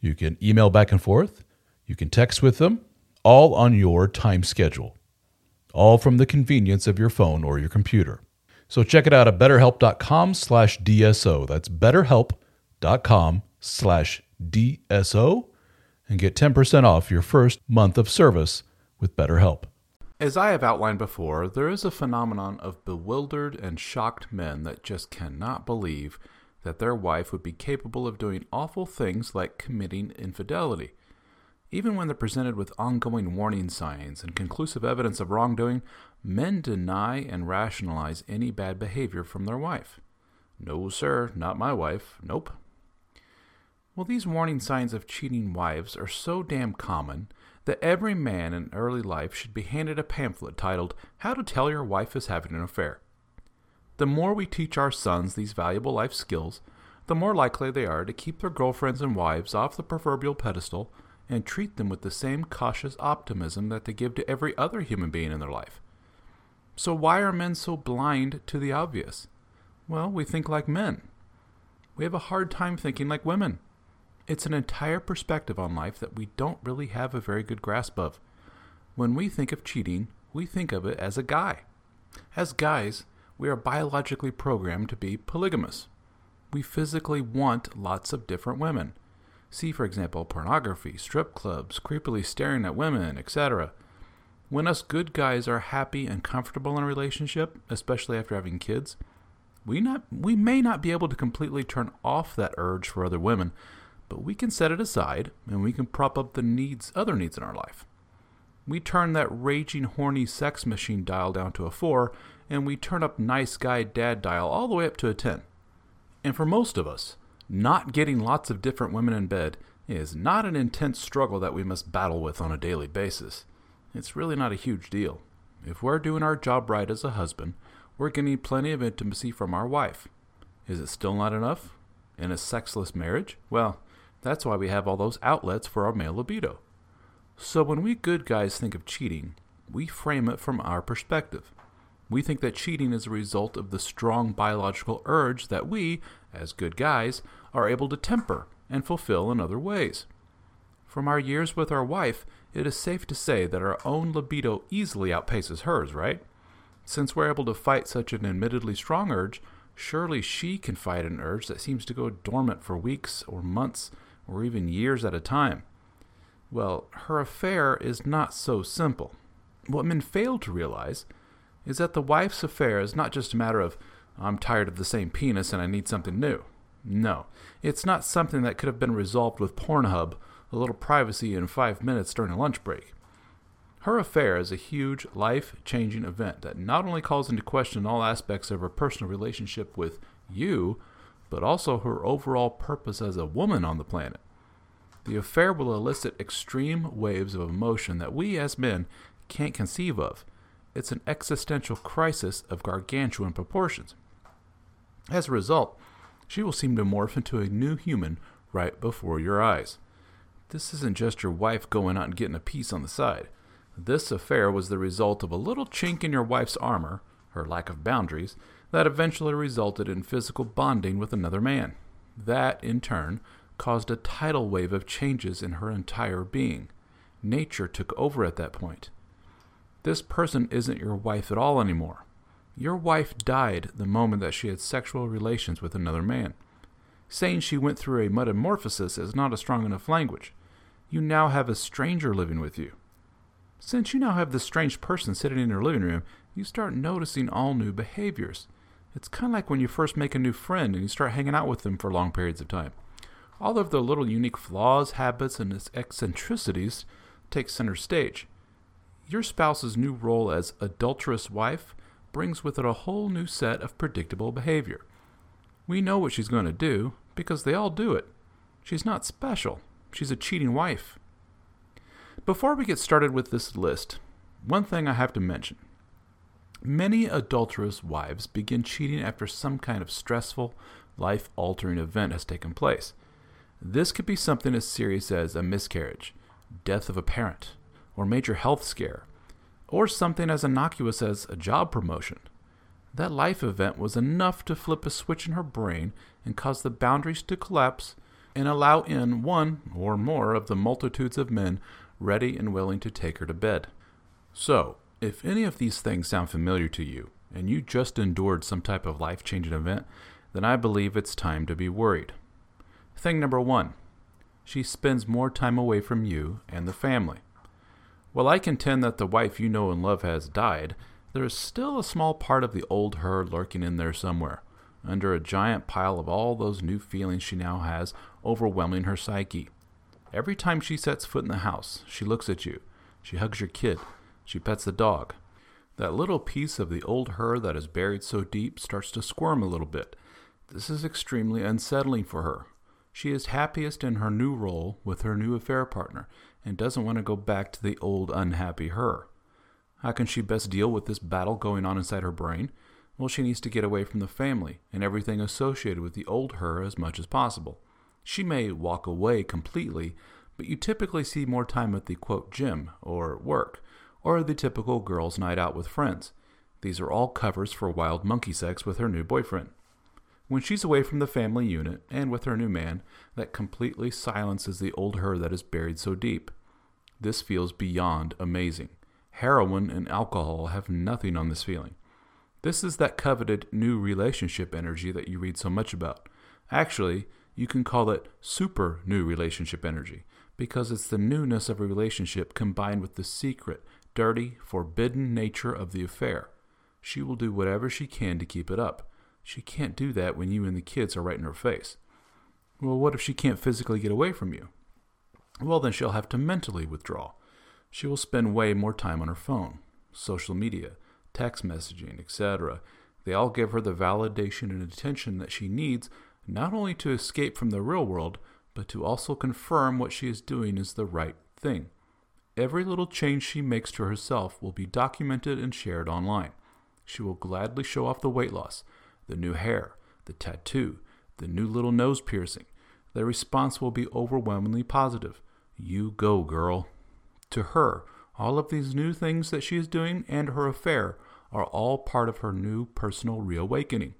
You can email back and forth. You can text with them, all on your time schedule, all from the convenience of your phone or your computer. So check it out at betterhelp.com slash DSO. That's betterhelp.com slash DSO and get 10% off your first month of service with BetterHelp. As I have outlined before, there is a phenomenon of bewildered and shocked men that just cannot believe that their wife would be capable of doing awful things like committing infidelity. Even when they're presented with ongoing warning signs and conclusive evidence of wrongdoing, men deny and rationalize any bad behavior from their wife. No, sir, not my wife. Nope. Well, these warning signs of cheating wives are so damn common that every man in early life should be handed a pamphlet titled How to Tell Your Wife is Having an Affair. The more we teach our sons these valuable life skills, the more likely they are to keep their girlfriends and wives off the proverbial pedestal and treat them with the same cautious optimism that they give to every other human being in their life. So, why are men so blind to the obvious? Well, we think like men. We have a hard time thinking like women. It's an entire perspective on life that we don't really have a very good grasp of. When we think of cheating, we think of it as a guy. As guys, we are biologically programmed to be polygamous. We physically want lots of different women. See, for example, pornography, strip clubs, creepily staring at women, etc. When us good guys are happy and comfortable in a relationship, especially after having kids, we not we may not be able to completely turn off that urge for other women, but we can set it aside and we can prop up the needs other needs in our life. We turn that raging horny sex machine dial down to a 4 and we turn up nice guy dad dial all the way up to a 10. And for most of us, not getting lots of different women in bed is not an intense struggle that we must battle with on a daily basis it's really not a huge deal. If we're doing our job right as a husband, we're getting plenty of intimacy from our wife. Is it still not enough? In a sexless marriage? Well, that's why we have all those outlets for our male libido. So when we good guys think of cheating, we frame it from our perspective. We think that cheating is a result of the strong biological urge that we, as good guys, are able to temper and fulfill in other ways. From our years with our wife, it is safe to say that our own libido easily outpaces hers, right? Since we're able to fight such an admittedly strong urge, surely she can fight an urge that seems to go dormant for weeks or months or even years at a time. Well, her affair is not so simple. What men fail to realize is that the wife's affair is not just a matter of, I'm tired of the same penis and I need something new. No, it's not something that could have been resolved with Pornhub a little privacy in five minutes during a lunch break. Her affair is a huge, life changing event that not only calls into question all aspects of her personal relationship with you, but also her overall purpose as a woman on the planet. The affair will elicit extreme waves of emotion that we as men can't conceive of. It's an existential crisis of gargantuan proportions. As a result, she will seem to morph into a new human right before your eyes. This isn't just your wife going out and getting a piece on the side. This affair was the result of a little chink in your wife's armor, her lack of boundaries, that eventually resulted in physical bonding with another man. That, in turn, caused a tidal wave of changes in her entire being. Nature took over at that point. This person isn't your wife at all anymore. Your wife died the moment that she had sexual relations with another man. Saying she went through a metamorphosis is not a strong enough language. you now have a stranger living with you. Since you now have this strange person sitting in your living room, you start noticing all new behaviors. It's kind of like when you first make a new friend and you start hanging out with them for long periods of time. All of their little unique flaws, habits, and eccentricities take center stage. Your spouse's new role as adulterous wife brings with it a whole new set of predictable behavior. We know what she's going to do because they all do it. She's not special. She's a cheating wife. Before we get started with this list, one thing I have to mention. Many adulterous wives begin cheating after some kind of stressful, life altering event has taken place. This could be something as serious as a miscarriage, death of a parent, or major health scare, or something as innocuous as a job promotion. That life event was enough to flip a switch in her brain and cause the boundaries to collapse and allow in one or more of the multitudes of men ready and willing to take her to bed. So, if any of these things sound familiar to you, and you just endured some type of life changing event, then I believe it's time to be worried. Thing number one she spends more time away from you and the family. While I contend that the wife you know and love has died, there is still a small part of the old her lurking in there somewhere under a giant pile of all those new feelings she now has overwhelming her psyche. Every time she sets foot in the house, she looks at you, she hugs your kid, she pets the dog. That little piece of the old her that is buried so deep starts to squirm a little bit. This is extremely unsettling for her. She is happiest in her new role with her new affair partner and doesn't want to go back to the old unhappy her. How can she best deal with this battle going on inside her brain? Well, she needs to get away from the family and everything associated with the old her as much as possible. She may walk away completely, but you typically see more time at the quote gym or work, or the typical girls' night out with friends. These are all covers for wild monkey sex with her new boyfriend. When she's away from the family unit and with her new man, that completely silences the old her that is buried so deep. This feels beyond amazing. Heroin and alcohol have nothing on this feeling. This is that coveted new relationship energy that you read so much about. Actually, you can call it super new relationship energy because it's the newness of a relationship combined with the secret, dirty, forbidden nature of the affair. She will do whatever she can to keep it up. She can't do that when you and the kids are right in her face. Well, what if she can't physically get away from you? Well, then she'll have to mentally withdraw. She will spend way more time on her phone, social media, text messaging, etc. They all give her the validation and attention that she needs not only to escape from the real world, but to also confirm what she is doing is the right thing. Every little change she makes to herself will be documented and shared online. She will gladly show off the weight loss, the new hair, the tattoo, the new little nose piercing. The response will be overwhelmingly positive. You go, girl. To her, all of these new things that she is doing and her affair are all part of her new personal reawakening.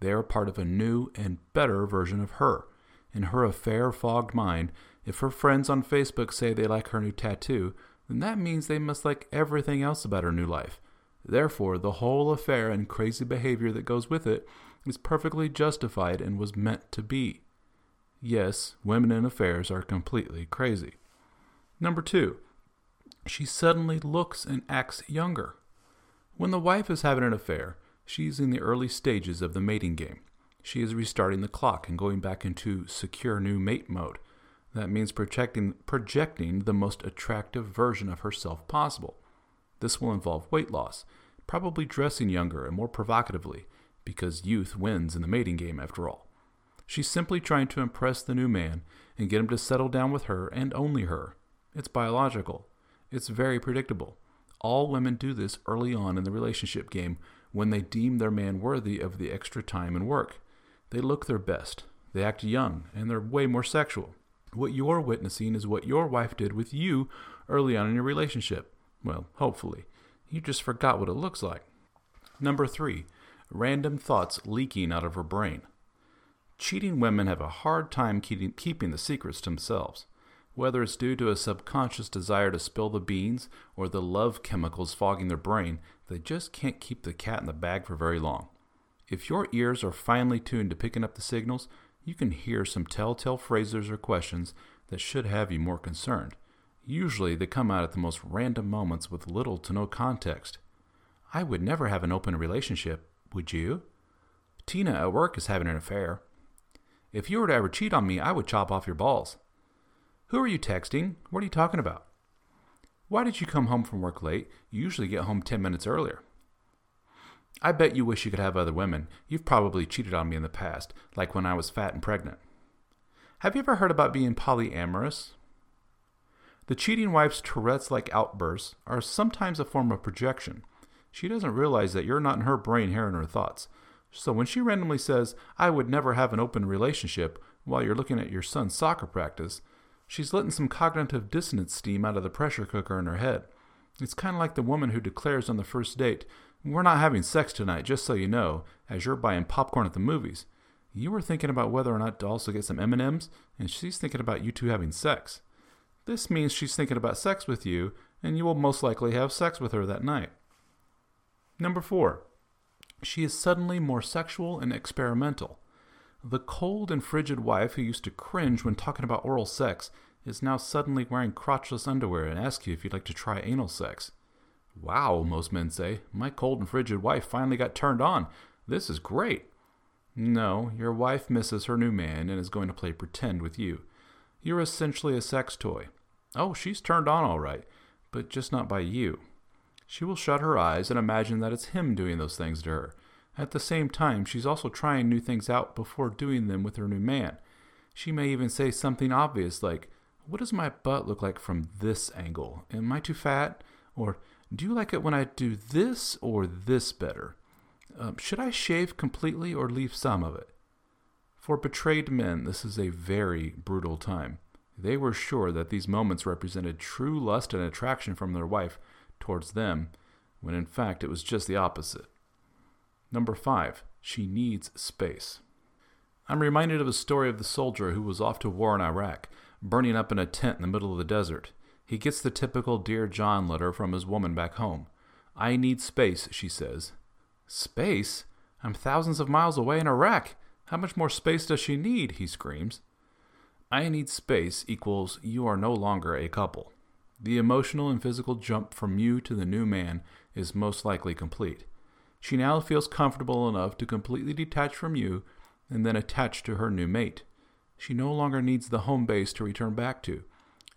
They are part of a new and better version of her. In her affair fogged mind, if her friends on Facebook say they like her new tattoo, then that means they must like everything else about her new life. Therefore, the whole affair and crazy behavior that goes with it is perfectly justified and was meant to be. Yes, women in affairs are completely crazy. Number two, she suddenly looks and acts younger. When the wife is having an affair, she's in the early stages of the mating game. She is restarting the clock and going back into secure new mate mode. That means projecting, projecting the most attractive version of herself possible. This will involve weight loss, probably dressing younger and more provocatively, because youth wins in the mating game after all. She's simply trying to impress the new man and get him to settle down with her and only her. It's biological. It's very predictable. All women do this early on in the relationship game when they deem their man worthy of the extra time and work. They look their best, they act young, and they're way more sexual. What you're witnessing is what your wife did with you early on in your relationship. Well, hopefully. You just forgot what it looks like. Number three, random thoughts leaking out of her brain. Cheating women have a hard time keeping the secrets to themselves. Whether it's due to a subconscious desire to spill the beans or the love chemicals fogging their brain, they just can't keep the cat in the bag for very long. If your ears are finely tuned to picking up the signals, you can hear some telltale phrases or questions that should have you more concerned. Usually they come out at the most random moments with little to no context. I would never have an open relationship, would you? Tina at work is having an affair. If you were to ever cheat on me, I would chop off your balls. Who are you texting? What are you talking about? Why did you come home from work late? You usually get home 10 minutes earlier. I bet you wish you could have other women. You've probably cheated on me in the past, like when I was fat and pregnant. Have you ever heard about being polyamorous? The cheating wife's Tourette's like outbursts are sometimes a form of projection. She doesn't realize that you're not in her brain hearing her thoughts. So when she randomly says, I would never have an open relationship while you're looking at your son's soccer practice, she's letting some cognitive dissonance steam out of the pressure cooker in her head. It's kind of like the woman who declares on the first date, We're not having sex tonight, just so you know, as you're buying popcorn at the movies. You were thinking about whether or not to also get some M&Ms, and she's thinking about you two having sex. This means she's thinking about sex with you, and you will most likely have sex with her that night. Number four, she is suddenly more sexual and experimental. The cold and frigid wife who used to cringe when talking about oral sex is now suddenly wearing crotchless underwear and asks you if you'd like to try anal sex. Wow, most men say. My cold and frigid wife finally got turned on. This is great. No, your wife misses her new man and is going to play pretend with you. You're essentially a sex toy. Oh, she's turned on all right, but just not by you. She will shut her eyes and imagine that it's him doing those things to her. At the same time, she's also trying new things out before doing them with her new man. She may even say something obvious like, What does my butt look like from this angle? Am I too fat? Or, Do you like it when I do this or this better? Um, should I shave completely or leave some of it? For betrayed men, this is a very brutal time. They were sure that these moments represented true lust and attraction from their wife towards them, when in fact it was just the opposite. Number five, she needs space. I'm reminded of a story of the soldier who was off to war in Iraq, burning up in a tent in the middle of the desert. He gets the typical Dear John letter from his woman back home. I need space, she says. Space? I'm thousands of miles away in Iraq. How much more space does she need? he screams. I need space equals you are no longer a couple. The emotional and physical jump from you to the new man is most likely complete. She now feels comfortable enough to completely detach from you and then attach to her new mate. She no longer needs the home base to return back to.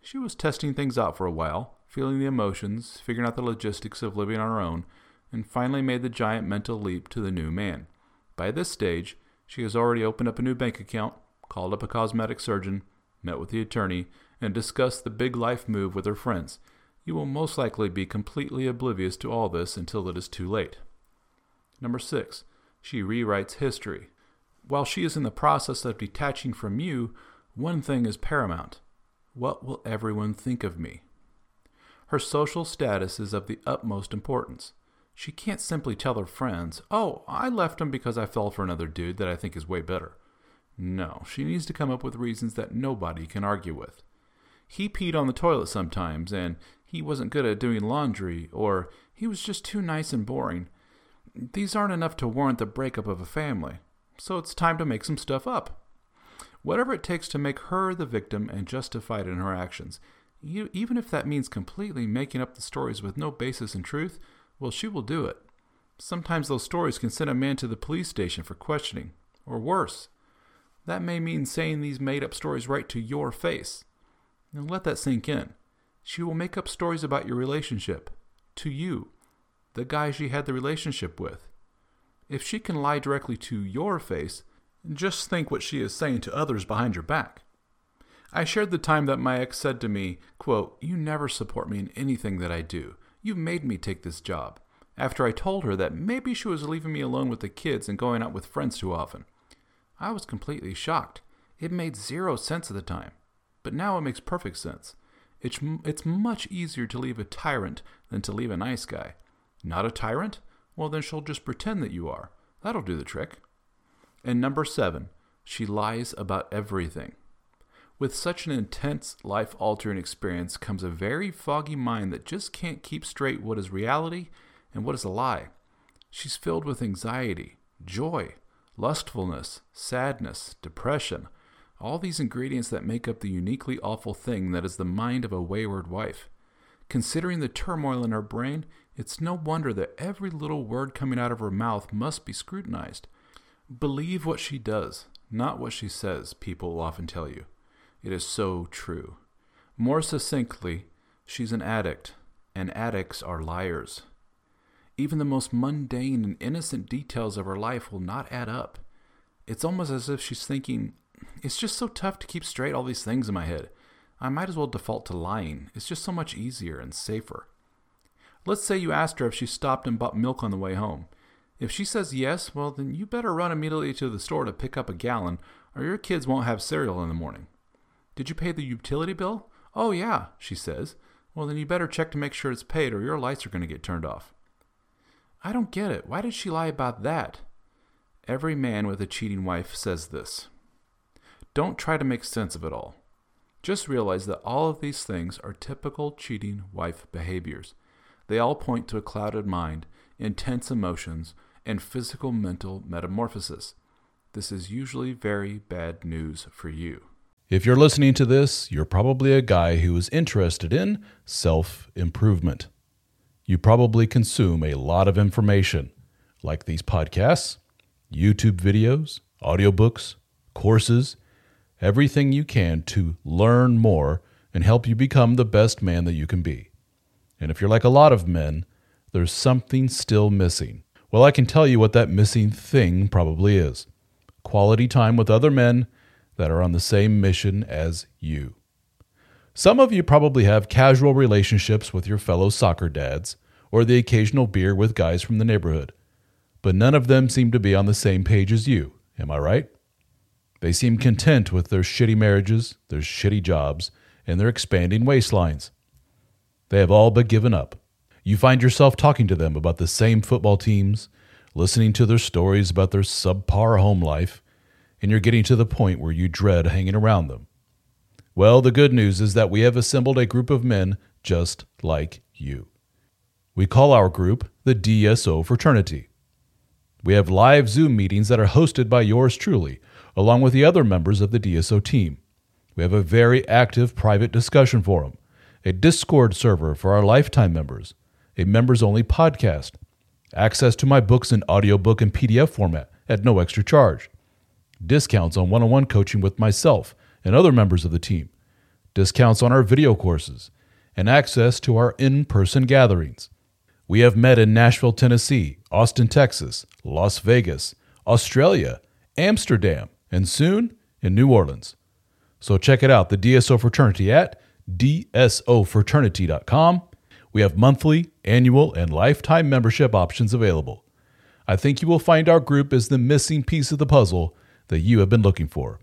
She was testing things out for a while, feeling the emotions, figuring out the logistics of living on her own, and finally made the giant mental leap to the new man. By this stage, she has already opened up a new bank account, called up a cosmetic surgeon, met with the attorney, and discussed the big life move with her friends. You will most likely be completely oblivious to all this until it is too late. Number six, she rewrites history. While she is in the process of detaching from you, one thing is paramount. What will everyone think of me? Her social status is of the utmost importance. She can't simply tell her friends, Oh, I left him because I fell for another dude that I think is way better. No, she needs to come up with reasons that nobody can argue with. He peed on the toilet sometimes, and he wasn't good at doing laundry, or he was just too nice and boring. These aren't enough to warrant the breakup of a family, so it's time to make some stuff up. Whatever it takes to make her the victim and justified in her actions, even if that means completely making up the stories with no basis in truth, well, she will do it. Sometimes those stories can send a man to the police station for questioning, or worse, that may mean saying these made up stories right to your face. Now let that sink in. She will make up stories about your relationship. To you. The guy she had the relationship with. If she can lie directly to your face, just think what she is saying to others behind your back. I shared the time that my ex said to me, quote, You never support me in anything that I do. You made me take this job. After I told her that maybe she was leaving me alone with the kids and going out with friends too often. I was completely shocked. It made zero sense at the time, but now it makes perfect sense. It's, it's much easier to leave a tyrant than to leave a nice guy. Not a tyrant? Well, then she'll just pretend that you are. That'll do the trick. And number seven, she lies about everything. With such an intense, life altering experience comes a very foggy mind that just can't keep straight what is reality and what is a lie. She's filled with anxiety, joy, lustfulness, sadness, depression, All these ingredients that make up the uniquely awful thing that is the mind of a wayward wife. Considering the turmoil in her brain, it's no wonder that every little word coming out of her mouth must be scrutinized. Believe what she does, not what she says, people will often tell you. It is so true. More succinctly, she's an addict, and addicts are liars. Even the most mundane and innocent details of her life will not add up. It's almost as if she's thinking, it's just so tough to keep straight all these things in my head. I might as well default to lying. It's just so much easier and safer. Let's say you asked her if she stopped and bought milk on the way home. If she says yes, well, then you better run immediately to the store to pick up a gallon, or your kids won't have cereal in the morning. Did you pay the utility bill? Oh, yeah, she says. Well, then you better check to make sure it's paid, or your lights are going to get turned off. I don't get it. Why did she lie about that? Every man with a cheating wife says this. Don't try to make sense of it all. Just realize that all of these things are typical cheating wife behaviors. They all point to a clouded mind, intense emotions, and physical mental metamorphosis. This is usually very bad news for you. If you're listening to this, you're probably a guy who is interested in self improvement. You probably consume a lot of information, like these podcasts, YouTube videos, audiobooks, courses, everything you can to learn more and help you become the best man that you can be. And if you're like a lot of men, there's something still missing. Well, I can tell you what that missing thing probably is quality time with other men that are on the same mission as you. Some of you probably have casual relationships with your fellow soccer dads or the occasional beer with guys from the neighborhood, but none of them seem to be on the same page as you. Am I right? They seem content with their shitty marriages, their shitty jobs, and their expanding waistlines. They have all but given up. You find yourself talking to them about the same football teams, listening to their stories about their subpar home life, and you're getting to the point where you dread hanging around them. Well, the good news is that we have assembled a group of men just like you. We call our group the DSO Fraternity. We have live Zoom meetings that are hosted by yours truly, along with the other members of the DSO team. We have a very active private discussion forum, a Discord server for our lifetime members, a members only podcast, access to my books in audiobook and PDF format at no extra charge, discounts on one on one coaching with myself and other members of the team, discounts on our video courses, and access to our in person gatherings. We have met in Nashville, Tennessee, Austin, Texas, Las Vegas, Australia, Amsterdam, and soon in New Orleans. So check it out, the DSO Fraternity at dsofraternity.com. We have monthly, annual, and lifetime membership options available. I think you will find our group is the missing piece of the puzzle that you have been looking for.